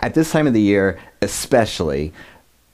at this time of the year, especially,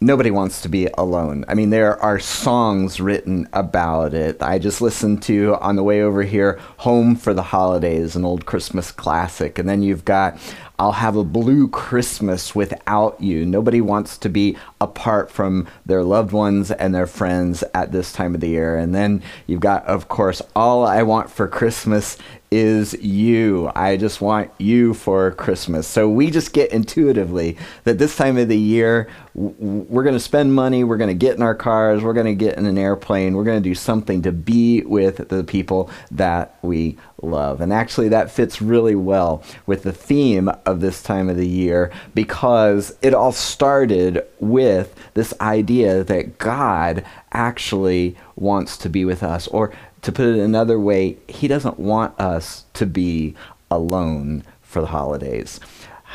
nobody wants to be alone. I mean, there are songs written about it. I just listened to on the way over here, Home for the Holidays, an old Christmas classic. And then you've got I'll have a blue Christmas without you. Nobody wants to be apart from their loved ones and their friends at this time of the year. And then you've got, of course, All I Want for Christmas is you. I just want you for Christmas. So we just get intuitively that this time of the year, we're going to spend money, we're going to get in our cars, we're going to get in an airplane, we're going to do something to be with the people that we love. And actually, that fits really well with the theme of this time of the year because it all started with this idea that God actually wants to be with us. Or to put it another way, He doesn't want us to be alone for the holidays.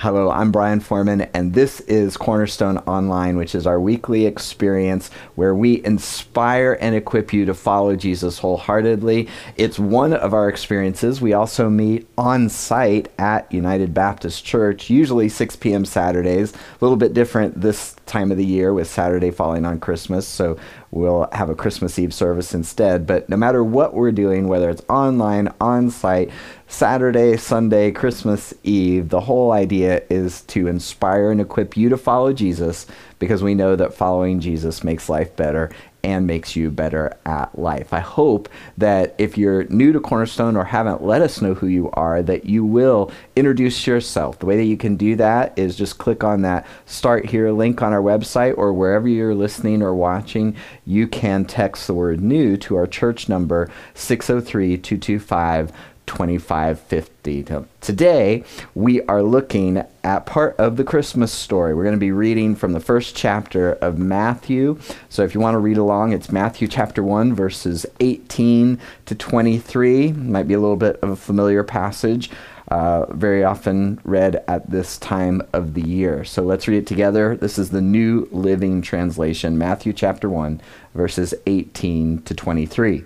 Hello, I'm Brian Foreman, and this is Cornerstone Online, which is our weekly experience where we inspire and equip you to follow Jesus wholeheartedly. It's one of our experiences. We also meet on site at United Baptist Church, usually 6 p.m. Saturdays. A little bit different this time of the year with Saturday falling on Christmas, so we'll have a Christmas Eve service instead. But no matter what we're doing, whether it's online, on site, Saturday, Sunday, Christmas Eve, the whole idea is to inspire and equip you to follow Jesus because we know that following Jesus makes life better and makes you better at life. I hope that if you're new to Cornerstone or haven't let us know who you are, that you will introduce yourself. The way that you can do that is just click on that Start Here link on our website or wherever you're listening or watching. You can text the word new to our church number 603 225 2550. Today, we are looking at part of the Christmas story. We're going to be reading from the first chapter of Matthew. So if you want to read along, it's Matthew chapter 1, verses 18 to 23. Might be a little bit of a familiar passage. Uh, very often read at this time of the year. So let's read it together. This is the New Living Translation, Matthew chapter 1, verses 18 to 23.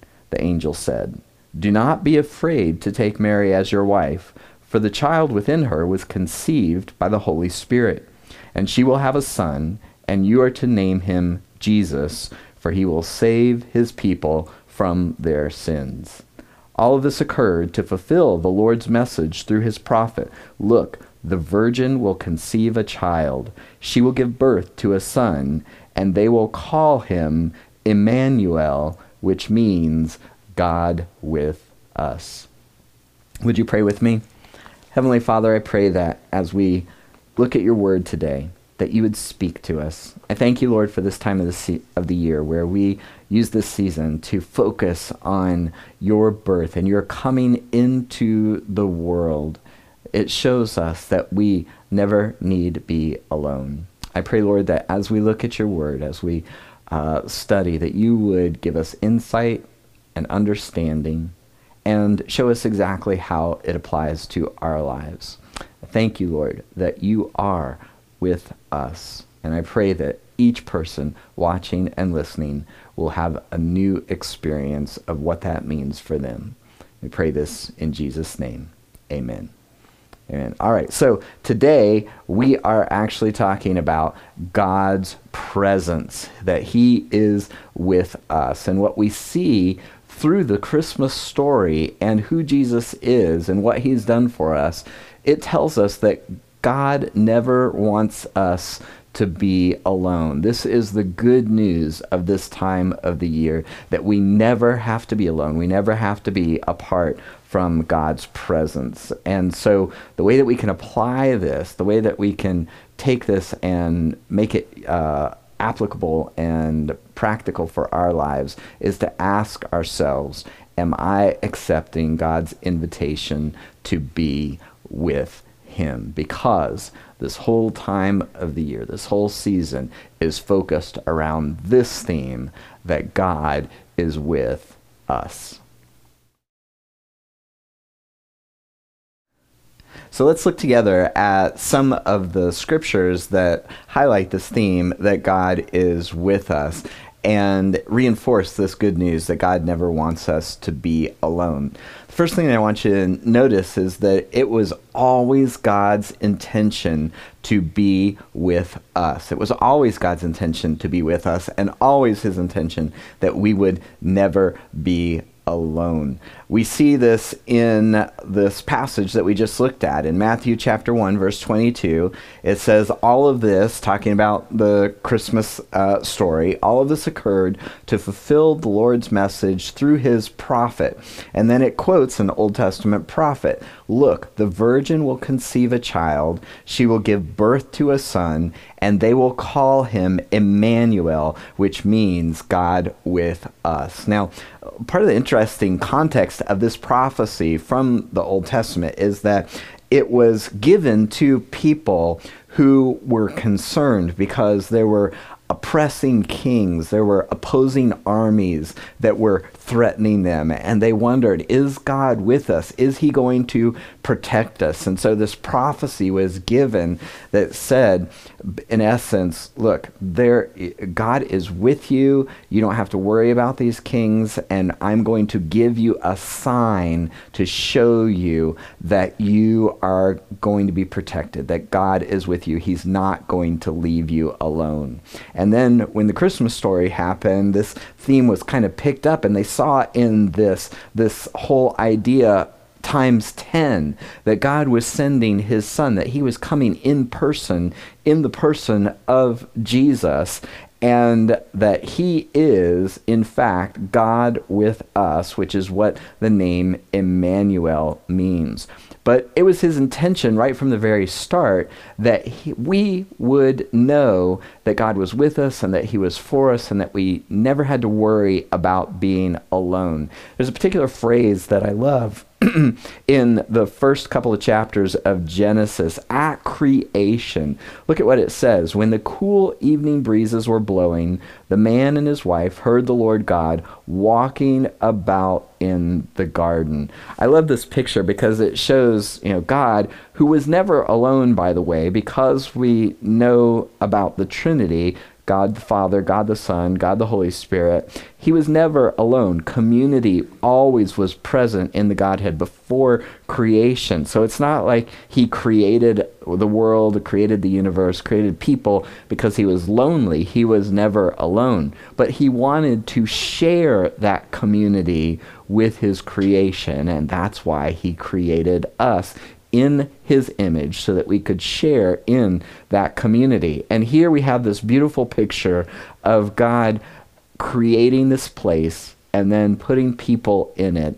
the angel said, Do not be afraid to take Mary as your wife, for the child within her was conceived by the Holy Spirit. And she will have a son, and you are to name him Jesus, for he will save his people from their sins. All of this occurred to fulfill the Lord's message through his prophet Look, the virgin will conceive a child. She will give birth to a son, and they will call him Emmanuel which means God with us. Would you pray with me? Heavenly Father, I pray that as we look at your word today, that you would speak to us. I thank you, Lord, for this time of the, se- of the year where we use this season to focus on your birth and your coming into the world. It shows us that we never need be alone. I pray, Lord, that as we look at your word, as we uh, study, that you would give us insight and understanding and show us exactly how it applies to our lives. Thank you, Lord, that you are with us. And I pray that each person watching and listening will have a new experience of what that means for them. We pray this in Jesus' name. Amen. Amen. All right, so today we are actually talking about God's presence, that He is with us. And what we see through the Christmas story and who Jesus is and what He's done for us, it tells us that God never wants us to be alone. This is the good news of this time of the year that we never have to be alone. We never have to be apart from God's presence. And so, the way that we can apply this, the way that we can take this and make it uh, applicable and practical for our lives, is to ask ourselves Am I accepting God's invitation to be with Him? Because this whole time of the year, this whole season is focused around this theme that God is with us. So let's look together at some of the scriptures that highlight this theme that God is with us and reinforce this good news that God never wants us to be alone. The first thing I want you to notice is that it was always God's intention to be with us. It was always God's intention to be with us, and always His intention that we would never be alone. We see this in this passage that we just looked at in Matthew chapter 1, verse 22. It says, All of this, talking about the Christmas uh, story, all of this occurred to fulfill the Lord's message through his prophet. And then it quotes an Old Testament prophet Look, the virgin will conceive a child, she will give birth to a son, and they will call him Emmanuel, which means God with us. Now, part of the interesting context of this prophecy from the Old Testament is that it was given to people who were concerned because there were oppressing kings, there were opposing armies that were threatening them, and they wondered, is God with us? Is he going to protect us? And so this prophecy was given that said, in essence, look, there God is with you. You don't have to worry about these kings, and I'm going to give you a sign to show you that you are going to be protected, that God is with you. He's not going to leave you alone. Then when the Christmas story happened, this theme was kind of picked up, and they saw in this this whole idea times 10 that God was sending his son, that he was coming in person, in the person of Jesus, and that he is, in fact, God with us, which is what the name Emmanuel means. But it was his intention right from the very start that he, we would know that God was with us and that he was for us and that we never had to worry about being alone. There's a particular phrase that I love in the first couple of chapters of Genesis at creation. Look at what it says. When the cool evening breezes were blowing, the man and his wife heard the Lord God walking about in the garden. I love this picture because it shows, you know, God who was never alone by the way because we know about the Trinity, God the Father, God the Son, God the Holy Spirit. He was never alone. Community always was present in the Godhead before creation. So it's not like he created the world, created the universe, created people because he was lonely. He was never alone. But he wanted to share that community with his creation, and that's why he created us in his image so that we could share in that community. And here we have this beautiful picture of God creating this place and then putting people in it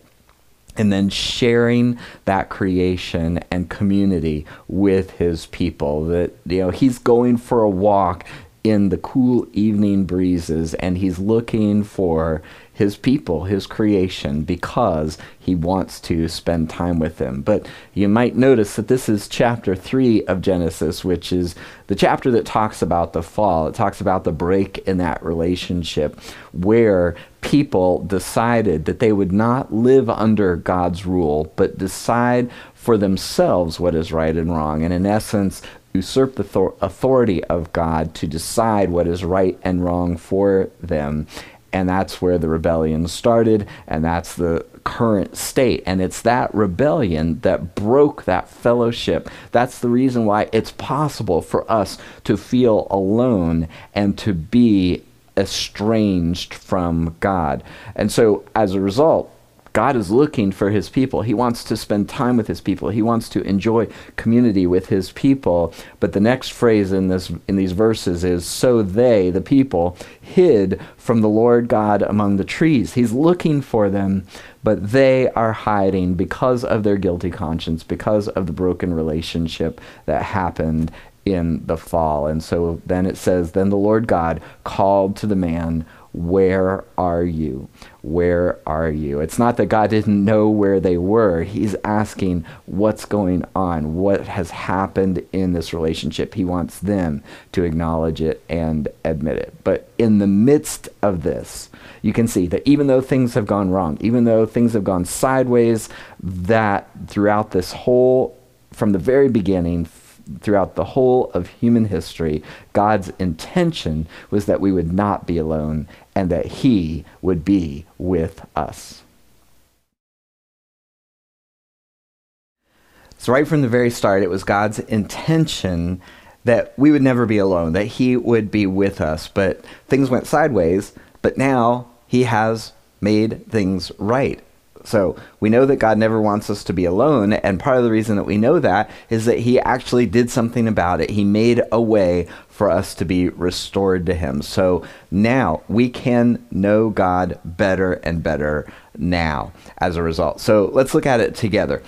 and then sharing that creation and community with his people that you know he's going for a walk in the cool evening breezes and he's looking for his people, his creation, because he wants to spend time with them. But you might notice that this is chapter 3 of Genesis, which is the chapter that talks about the fall. It talks about the break in that relationship where people decided that they would not live under God's rule, but decide for themselves what is right and wrong. And in essence, usurp the authority of God to decide what is right and wrong for them and that's where the rebellion started, and that's the current state. And it's that rebellion that broke that fellowship. That's the reason why it's possible for us to feel alone and to be estranged from God. And so, as a result, God is looking for his people. He wants to spend time with his people. He wants to enjoy community with his people. But the next phrase in this in these verses is so they, the people, hid from the Lord God among the trees. He's looking for them, but they are hiding because of their guilty conscience, because of the broken relationship that happened in the fall. And so then it says, Then the Lord God called to the man, Where are you? Where are you? It's not that God didn't know where they were. He's asking what's going on, what has happened in this relationship. He wants them to acknowledge it and admit it. But in the midst of this, you can see that even though things have gone wrong, even though things have gone sideways, that throughout this whole, from the very beginning, throughout the whole of human history, God's intention was that we would not be alone and that He would be with us. So, right from the very start, it was God's intention that we would never be alone, that He would be with us. But things went sideways, but now He has made things right. So we know that God never wants us to be alone. And part of the reason that we know that is that He actually did something about it. He made a way for us to be restored to Him. So now we can know God better and better now as a result. So let's look at it together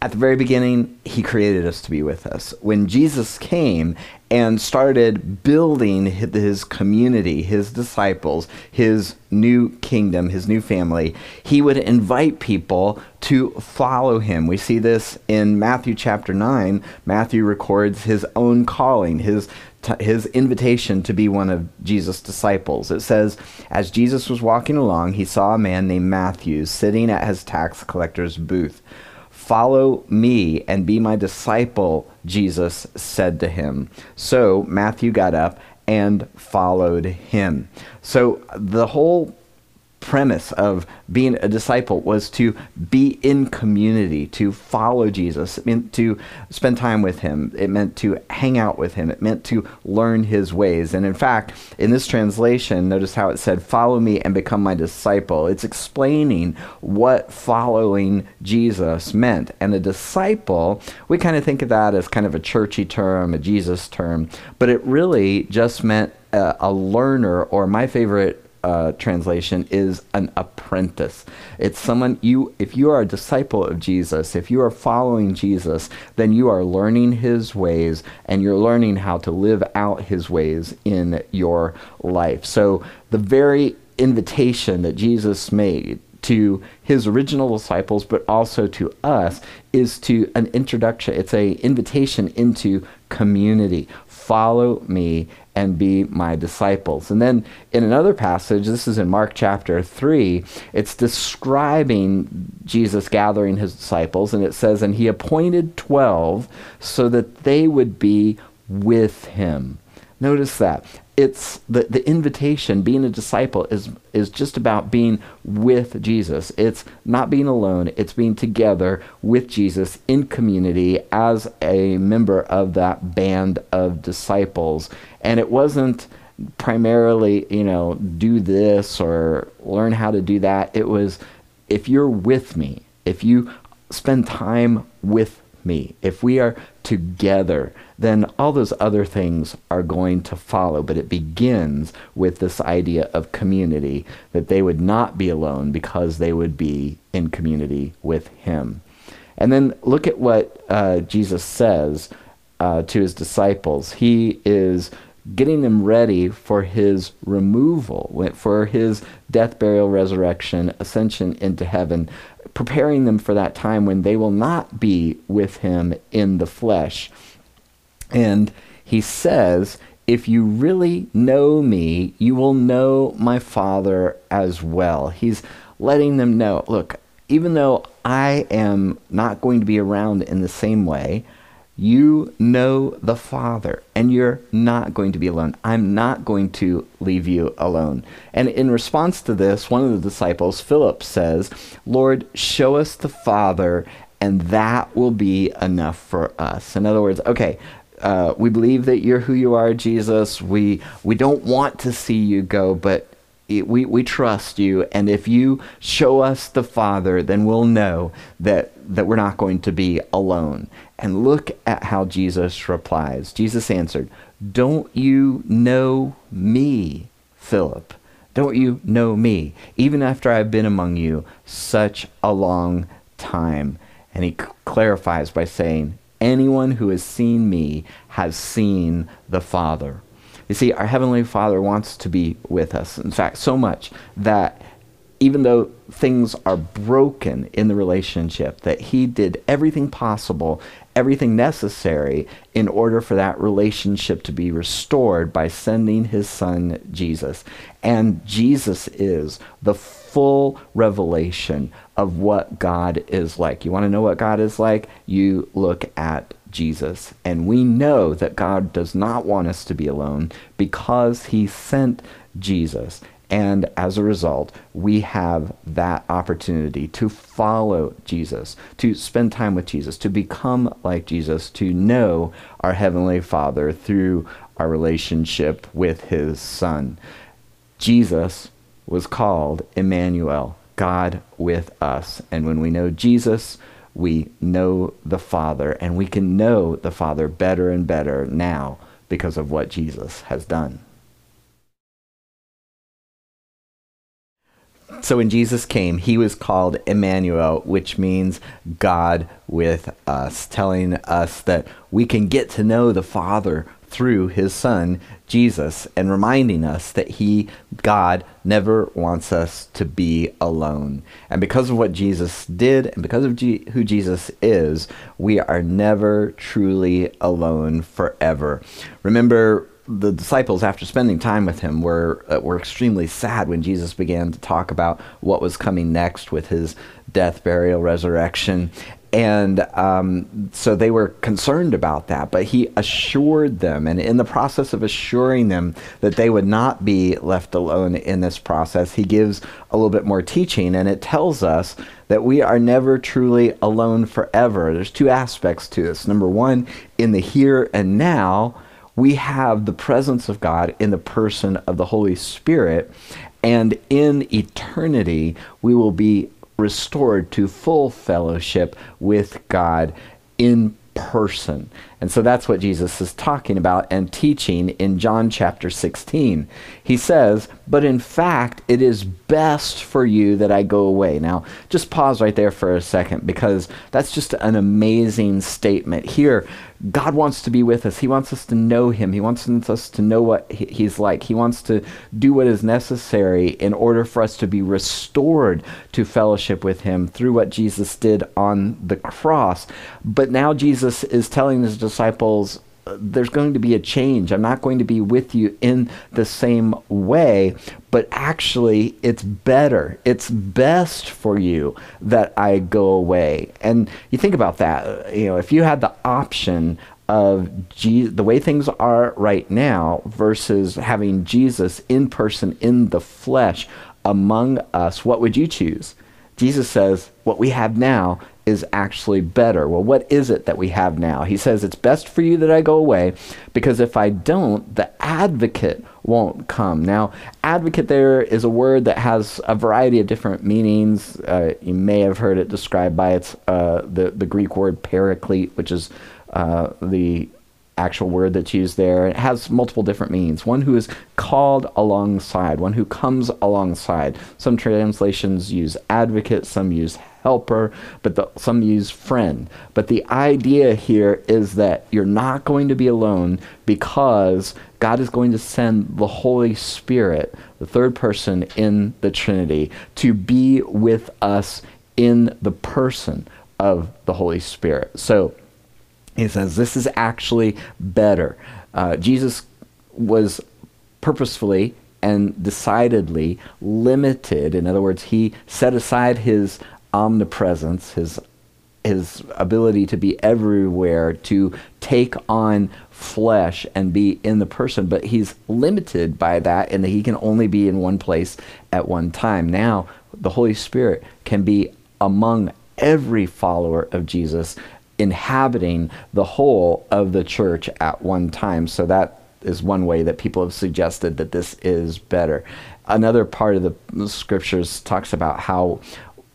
at the very beginning, he created us to be with us. When Jesus came and started building his community, his disciples, his new kingdom, his new family, he would invite people to follow him. We see this in Matthew chapter 9. Matthew records his own calling, his his invitation to be one of Jesus' disciples. It says, As Jesus was walking along, he saw a man named Matthew sitting at his tax collector's booth. Follow me and be my disciple, Jesus said to him. So Matthew got up and followed him. So the whole premise of being a disciple was to be in community, to follow Jesus. It meant to spend time with him. It meant to hang out with him. It meant to learn his ways. And in fact, in this translation, notice how it said, Follow me and become my disciple. It's explaining what following Jesus meant. And a disciple, we kind of think of that as kind of a churchy term, a Jesus term, but it really just meant a, a learner, or my favorite uh, translation is an apprentice. It's someone you, if you are a disciple of Jesus, if you are following Jesus, then you are learning his ways and you're learning how to live out his ways in your life. So the very invitation that Jesus made to his original disciples but also to us is to an introduction it's a invitation into community follow me and be my disciples. And then in another passage, this is in Mark chapter 3, it's describing Jesus gathering his disciples, and it says, And he appointed 12 so that they would be with him. Notice that it's the, the invitation being a disciple is is just about being with jesus. It's not being alone. It's being together with jesus in community as a member of that band of disciples. And it wasn't primarily you know do this or learn how to do that. It was if you're with me if you spend time with me if we are together then all those other things are going to follow. But it begins with this idea of community, that they would not be alone because they would be in community with Him. And then look at what uh, Jesus says uh, to his disciples. He is getting them ready for his removal, for his death, burial, resurrection, ascension into heaven, preparing them for that time when they will not be with him in the flesh. And he says, if you really know me, you will know my Father as well. He's letting them know look, even though I am not going to be around in the same way, you know the Father, and you're not going to be alone. I'm not going to leave you alone. And in response to this, one of the disciples, Philip, says, Lord, show us the Father, and that will be enough for us. In other words, okay, uh, we believe that you're who you are, Jesus. We we don't want to see you go, but we we trust you. And if you show us the Father, then we'll know that that we're not going to be alone. And look at how Jesus replies. Jesus answered, "Don't you know me, Philip? Don't you know me? Even after I've been among you such a long time." And he clarifies by saying, Anyone who has seen me has seen the Father. You see, our Heavenly Father wants to be with us. In fact, so much that even though things are broken in the relationship, that He did everything possible, everything necessary in order for that relationship to be restored by sending His Son, Jesus. And Jesus is the full revelation of what God is like. You want to know what God is like? You look at Jesus. And we know that God does not want us to be alone because he sent Jesus. And as a result, we have that opportunity to follow Jesus, to spend time with Jesus, to become like Jesus, to know our Heavenly Father through our relationship with His Son. Jesus was called Emmanuel, God with us. And when we know Jesus, we know the Father, and we can know the Father better and better now because of what Jesus has done. So when Jesus came, he was called Emmanuel, which means God with us, telling us that we can get to know the Father through his son Jesus and reminding us that he God never wants us to be alone. And because of what Jesus did and because of G- who Jesus is, we are never truly alone forever. Remember the disciples, after spending time with him, were uh, were extremely sad when Jesus began to talk about what was coming next with his death, burial, resurrection, and um, so they were concerned about that. But he assured them, and in the process of assuring them that they would not be left alone in this process, he gives a little bit more teaching, and it tells us that we are never truly alone forever. There's two aspects to this. Number one, in the here and now we have the presence of God in the person of the Holy Spirit, and in eternity, we will be restored to full fellowship with God in person. And so that's what Jesus is talking about and teaching in John chapter 16. He says, But in fact, it is best for you that I go away. Now, just pause right there for a second because that's just an amazing statement. Here, God wants to be with us. He wants us to know Him. He wants us to know what He's like. He wants to do what is necessary in order for us to be restored to fellowship with Him through what Jesus did on the cross. But now Jesus is telling His disciples, there's going to be a change. I'm not going to be with you in the same way, but actually, it's better. It's best for you that I go away. And you think about that. You know, if you had the option of Je- the way things are right now versus having Jesus in person, in the flesh, among us, what would you choose? Jesus says, What we have now is actually better. Well, what is it that we have now? He says, It's best for you that I go away, because if I don't, the advocate won't come. Now, advocate there is a word that has a variety of different meanings. Uh, you may have heard it described by its uh, the, the Greek word paraclete, which is uh, the actual word that's used there. It has multiple different meanings. One who is called alongside, one who comes alongside. Some translations use advocate, some use helper, but the, some use friend. But the idea here is that you're not going to be alone because God is going to send the Holy Spirit, the third person in the Trinity, to be with us in the person of the Holy Spirit. So he says this is actually better. Uh, Jesus was purposefully and decidedly limited. In other words, he set aside his omnipresence, his his ability to be everywhere, to take on flesh and be in the person, but he's limited by that in that he can only be in one place at one time. Now, the Holy Spirit can be among every follower of Jesus, inhabiting the whole of the church at one time. So that is one way that people have suggested that this is better. Another part of the scriptures talks about how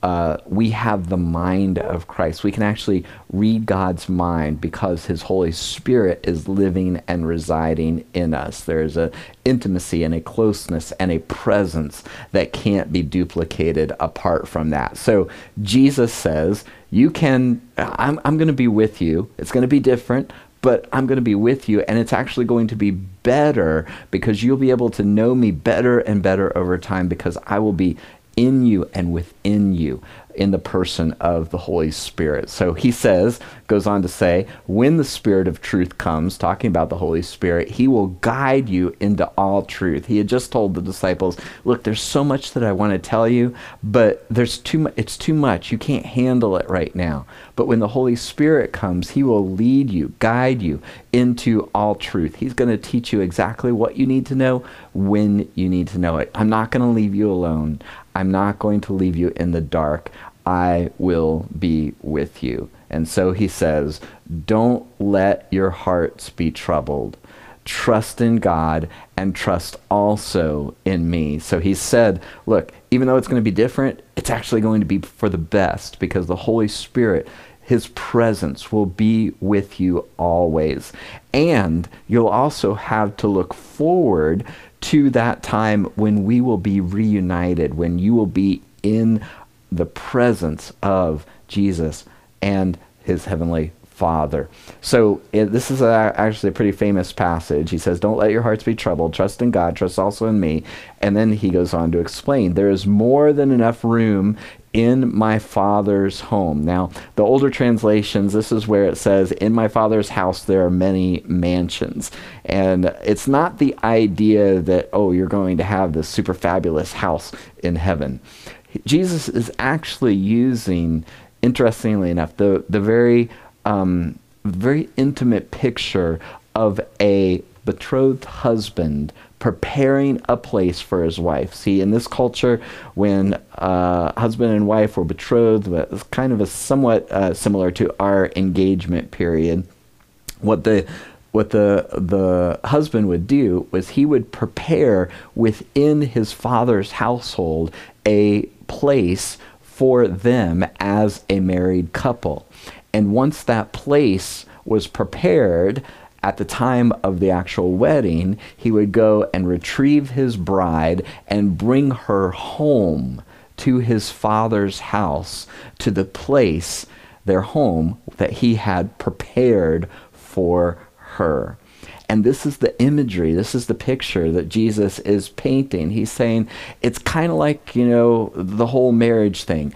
uh, we have the mind of Christ. We can actually read God's mind because His Holy Spirit is living and residing in us. There's a intimacy and a closeness and a presence that can't be duplicated apart from that. So Jesus says, "You can. I'm, I'm going to be with you. It's going to be different." but I'm going to be with you, and it's actually going to be better because you'll be able to know me better and better over time because I will be in you and within you in the person of the Holy Spirit. So he says, goes on to say, when the Spirit of truth comes, talking about the Holy Spirit, he will guide you into all truth. He had just told the disciples, look, there's so much that I want to tell you, but there's too much it's too much. You can't handle it right now. But when the Holy Spirit comes, he will lead you, guide you into all truth. He's going to teach you exactly what you need to know when you need to know it. I'm not going to leave you alone. I'm not going to leave you in the dark. I will be with you. And so he says, Don't let your hearts be troubled. Trust in God and trust also in me. So he said, Look, even though it's going to be different, it's actually going to be for the best because the Holy Spirit, his presence will be with you always. And you'll also have to look forward to that time when we will be reunited, when you will be in the presence of Jesus and his heavenly Father. So it, this is a, actually a pretty famous passage. He says, Don't let your hearts be troubled. Trust in God. Trust also in me. And then he goes on to explain there is more than enough room in my father's home. Now, the older translations, this is where it says, In my father's house there are many mansions. And it's not the idea that, oh, you're going to have this super fabulous house in heaven. Jesus is actually using, interestingly enough, the, the very, um, very intimate picture of a betrothed husband preparing a place for his wife. See, in this culture, when uh, husband and wife were betrothed, it's kind of a somewhat uh, similar to our engagement period. What the what the the husband would do was he would prepare within his father's household a place for them as a married couple. And once that place was prepared, at the time of the actual wedding, he would go and retrieve his bride and bring her home to his father's house, to the place, their home, that he had prepared for her. And this is the imagery, this is the picture that Jesus is painting. He's saying it's kind of like, you know, the whole marriage thing.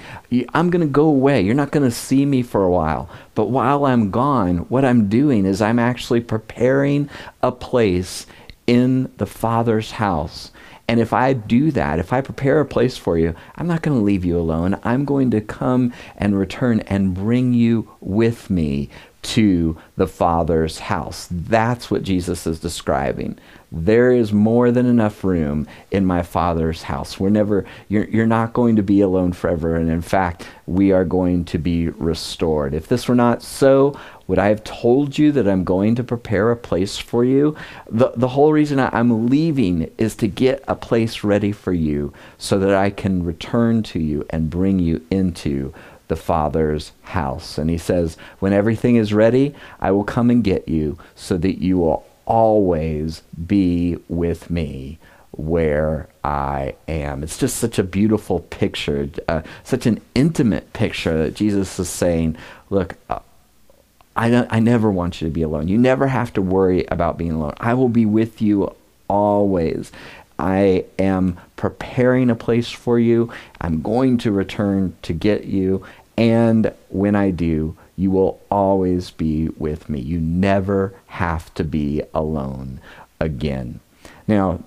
I'm going to go away. You're not going to see me for a while. But while I'm gone, what I'm doing is I'm actually preparing a place in the Father's house. And if I do that, if I prepare a place for you, I'm not going to leave you alone. I'm going to come and return and bring you with me to the Father's house. That's what Jesus is describing. There is more than enough room in my Father's house. We're never, you're, you're not going to be alone forever. And in fact, we are going to be restored. If this were not so, would I have told you that I'm going to prepare a place for you? The, the whole reason I'm leaving is to get a place ready for you so that I can return to you and bring you into the Father's house. And he says, When everything is ready, I will come and get you so that you will always be with me where I am. It's just such a beautiful picture, uh, such an intimate picture that Jesus is saying, Look, uh, I, I never want you to be alone. You never have to worry about being alone. I will be with you always. I am preparing a place for you. I'm going to return to get you. And when I do, you will always be with me. You never have to be alone again. Now,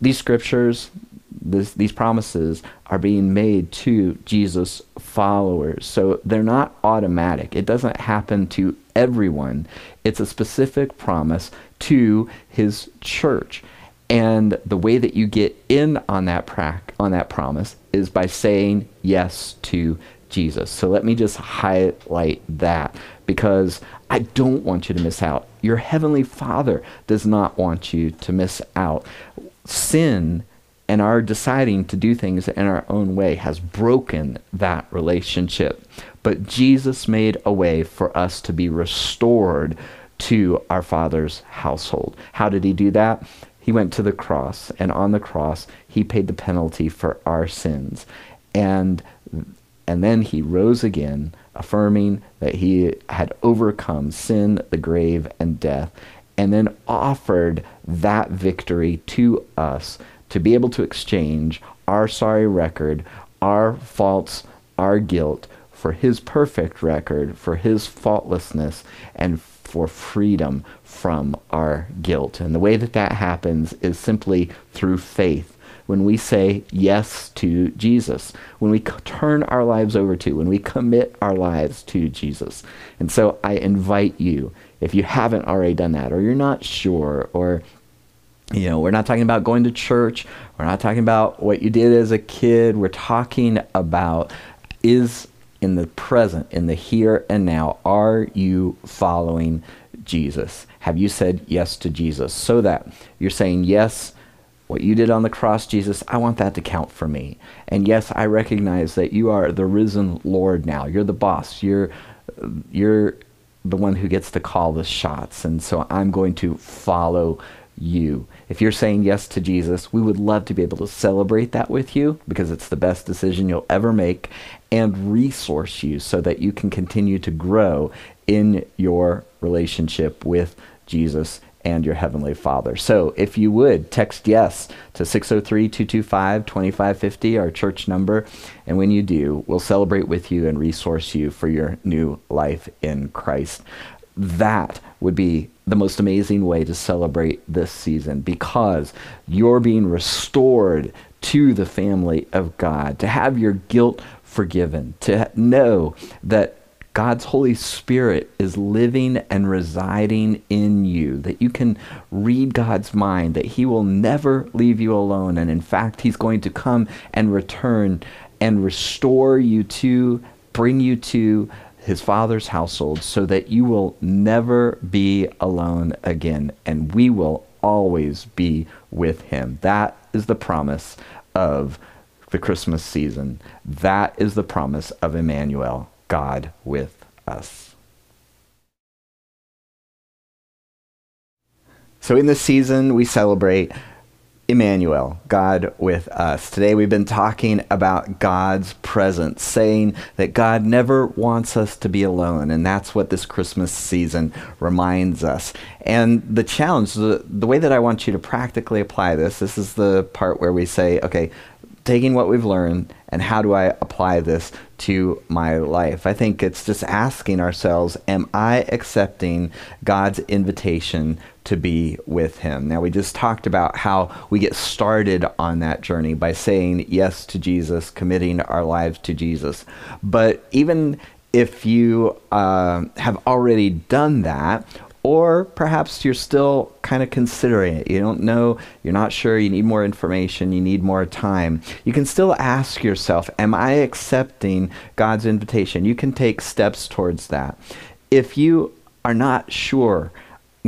these scriptures, this, these promises are being made to Jesus' followers. So they're not automatic. It doesn't happen to everyone. It's a specific promise to his church. And the way that you get in on that on that promise is by saying yes to Jesus. So let me just highlight that because I don't want you to miss out. Your heavenly Father does not want you to miss out. Sin and our deciding to do things in our own way has broken that relationship. But Jesus made a way for us to be restored to our Father's household. How did he do that? He went to the cross, and on the cross, he paid the penalty for our sins. And And then he rose again, affirming that he had overcome sin, the grave, and death, and then offered that victory to us to be able to exchange our sorry record, our faults, our guilt for his perfect record, for his faultlessness, and for freedom from our guilt. And the way that that happens is simply through faith. When we say yes to Jesus, when we turn our lives over to, when we commit our lives to Jesus. And so I invite you, if you haven't already done that, or you're not sure, or you know, we're not talking about going to church. We're not talking about what you did as a kid. We're talking about is in the present, in the here and now, are you following Jesus? Have you said yes to Jesus? So that you're saying, yes, what you did on the cross, Jesus, I want that to count for me. And yes, I recognize that you are the risen Lord now. You're the boss. You're, you're the one who gets to call the shots. And so I'm going to follow you. If you're saying yes to Jesus, we would love to be able to celebrate that with you because it's the best decision you'll ever make and resource you so that you can continue to grow in your relationship with Jesus and your Heavenly Father. So if you would, text yes to 603 225 2550, our church number. And when you do, we'll celebrate with you and resource you for your new life in Christ. That would be the most amazing way to celebrate this season because you're being restored to the family of God, to have your guilt forgiven, to know that God's Holy Spirit is living and residing in you, that you can read God's mind, that He will never leave you alone. And in fact, He's going to come and return and restore you to, bring you to his father's household so that you will never be alone again and we will always be with him. That is the promise of the Christmas season. That is the promise of Emmanuel, God with us. So, in this season, we celebrate Emmanuel, God with us. Today we've been talking about God's presence, saying that God never wants us to be alone, and that's what this Christmas season reminds us. And the challenge, the, the way that I want you to practically apply this, this is the part where we say, okay, taking what we've learned and how do I apply this to my life? I think it's just asking ourselves, am I accepting God's invitation to be with Him? Now, we just talked about how we get started on that journey by saying yes to Jesus, committing our lives to Jesus. But even if you uh, have already done that, or perhaps you're still kind of considering it. You don't know, you're not sure, you need more information, you need more time. You can still ask yourself, Am I accepting God's invitation? You can take steps towards that. If you are not sure,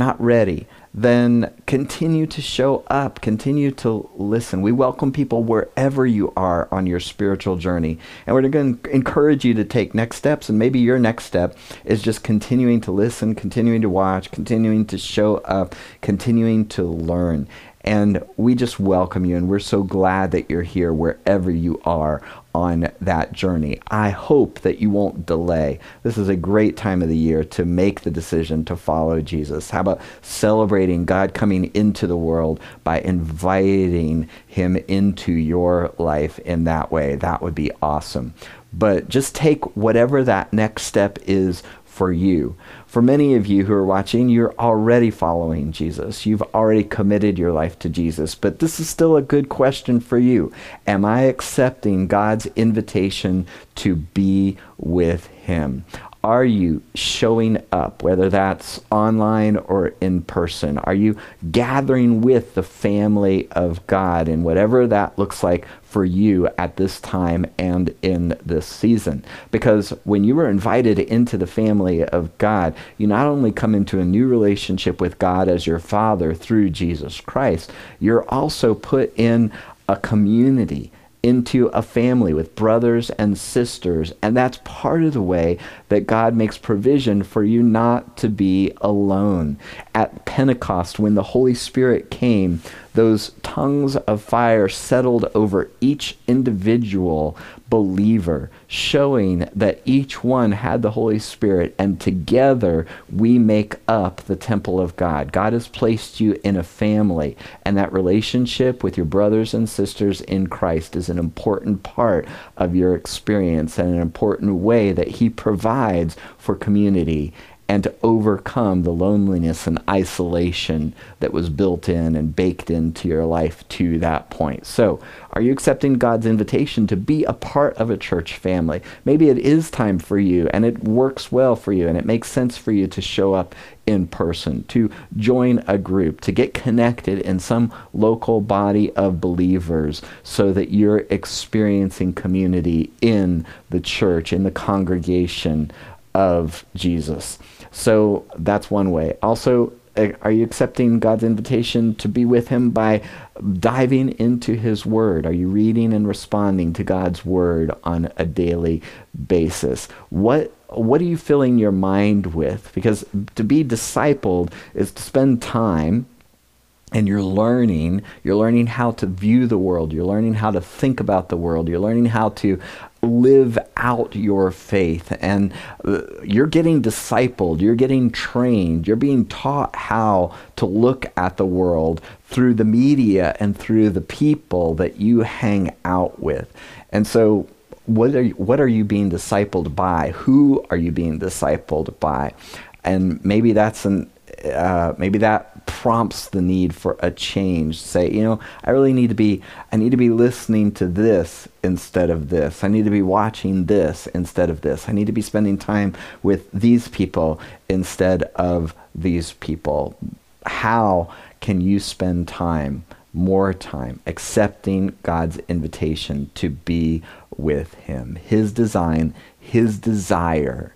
not ready, then continue to show up, continue to listen. We welcome people wherever you are on your spiritual journey. And we're going to encourage you to take next steps. And maybe your next step is just continuing to listen, continuing to watch, continuing to show up, continuing to learn. And we just welcome you, and we're so glad that you're here wherever you are on that journey. I hope that you won't delay. This is a great time of the year to make the decision to follow Jesus. How about celebrating God coming into the world by inviting him into your life in that way? That would be awesome. But just take whatever that next step is for you. For many of you who are watching, you're already following Jesus. You've already committed your life to Jesus. But this is still a good question for you. Am I accepting God's invitation to be with Him? Are you showing up, whether that's online or in person? Are you gathering with the family of God and whatever that looks like for you at this time and in this season? Because when you are invited into the family of God, you not only come into a new relationship with God as your Father through Jesus Christ, you're also put in a community into a family with brothers and sisters. And that's part of the way that God makes provision for you not to be alone. At Pentecost, when the Holy Spirit came, those tongues of fire settled over each individual believer, showing that each one had the Holy Spirit, and together we make up the temple of God. God has placed you in a family, and that relationship with your brothers and sisters in Christ is an important part of your experience and an important way that He provides for community and to overcome the loneliness and isolation that was built in and baked into your life to that point. So, are you accepting God's invitation to be a part of a church family? Maybe it is time for you and it works well for you and it makes sense for you to show up in person, to join a group, to get connected in some local body of believers so that you're experiencing community in the church, in the congregation of Jesus. So that's one way. Also, eh, are you accepting God's invitation to be with Him by diving into His Word? Are you reading and responding to God's Word on a daily basis? What what are you filling your mind with? Because to be discipled is to spend time and you're learning you're learning how to view the world you're learning how to think about the world you're learning how to live out your faith. And uh, you're getting discipled you're getting trained you're being taught how to look at the world through the media and through the people that you hang out with. And so what are you, what are you being discipled by? Who are you being discipled by? And maybe that's an uh, maybe prompts the need for a change. Say, you know, I really need to be, I need to be listening to this instead of this. I need to be watching this instead of this. I need to be spending time with these people instead of these people. How can you spend time, more time, accepting God's invitation to be with Him? His design, His desire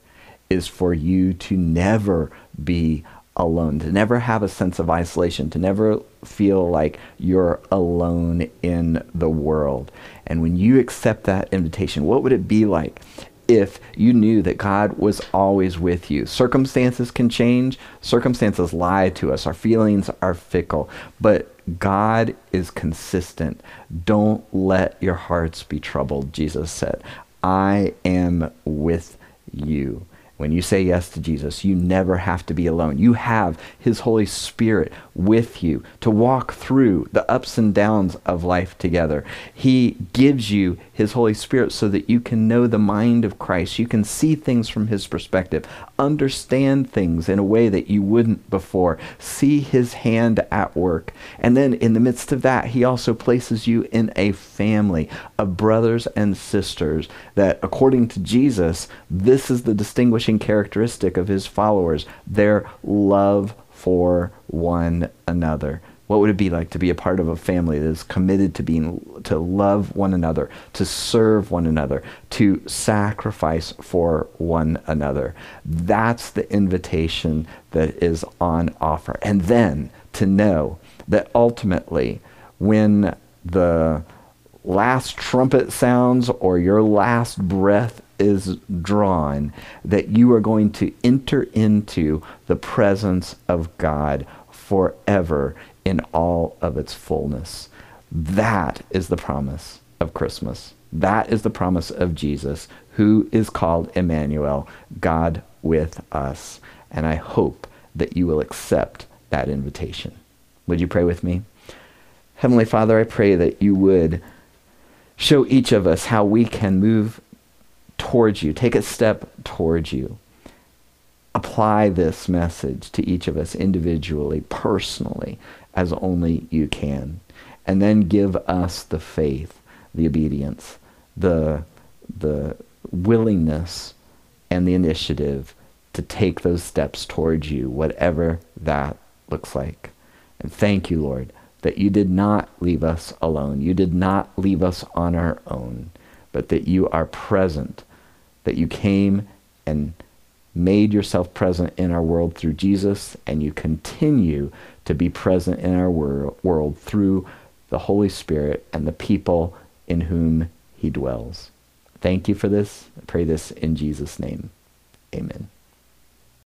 is for you to never be alone, to never have a sense of isolation, to never feel like you're alone in the world. And when you accept that invitation, what would it be like if you knew that God was always with you? Circumstances can change, circumstances lie to us, our feelings are fickle, but God is consistent. Don't let your hearts be troubled, Jesus said. I am with you. When you say yes to Jesus, you never have to be alone. You have His Holy Spirit with you to walk through the ups and downs of life together. He gives you His Holy Spirit so that you can know the mind of Christ. You can see things from His perspective, understand things in a way that you wouldn't before, see His hand at work. And then in the midst of that, He also places you in a family of brothers and sisters that, according to Jesus, this is the distinguishing characteristic of His followers their love for one another. What would it be like to be a part of a family that is committed to being to love one another, to serve one another, to sacrifice for one another? That's the invitation that is on offer. And then to know that ultimately when the last trumpet sounds or your last breath is drawn, that you are going to enter into the presence of God forever in all of its fullness. That is the promise of Christmas. That is the promise of Jesus, who is called Emmanuel, God with us. And I hope that you will accept that invitation. Would you pray with me? Heavenly Father, I pray that you would show each of us how we can move towards you, take a step towards you. Apply this message to each of us individually, personally, as only you can. And then give us the faith, the obedience, the, the willingness, and the initiative to take those steps towards you, whatever that looks like. And thank you, Lord, that you did not leave us alone. You did not leave us on our own, but that you are present, that you came and made yourself present in our world through Jesus, and you continue to be present in our wor- world through the Holy Spirit and the people in whom he dwells. Thank you for this. I pray this in Jesus' name. Amen.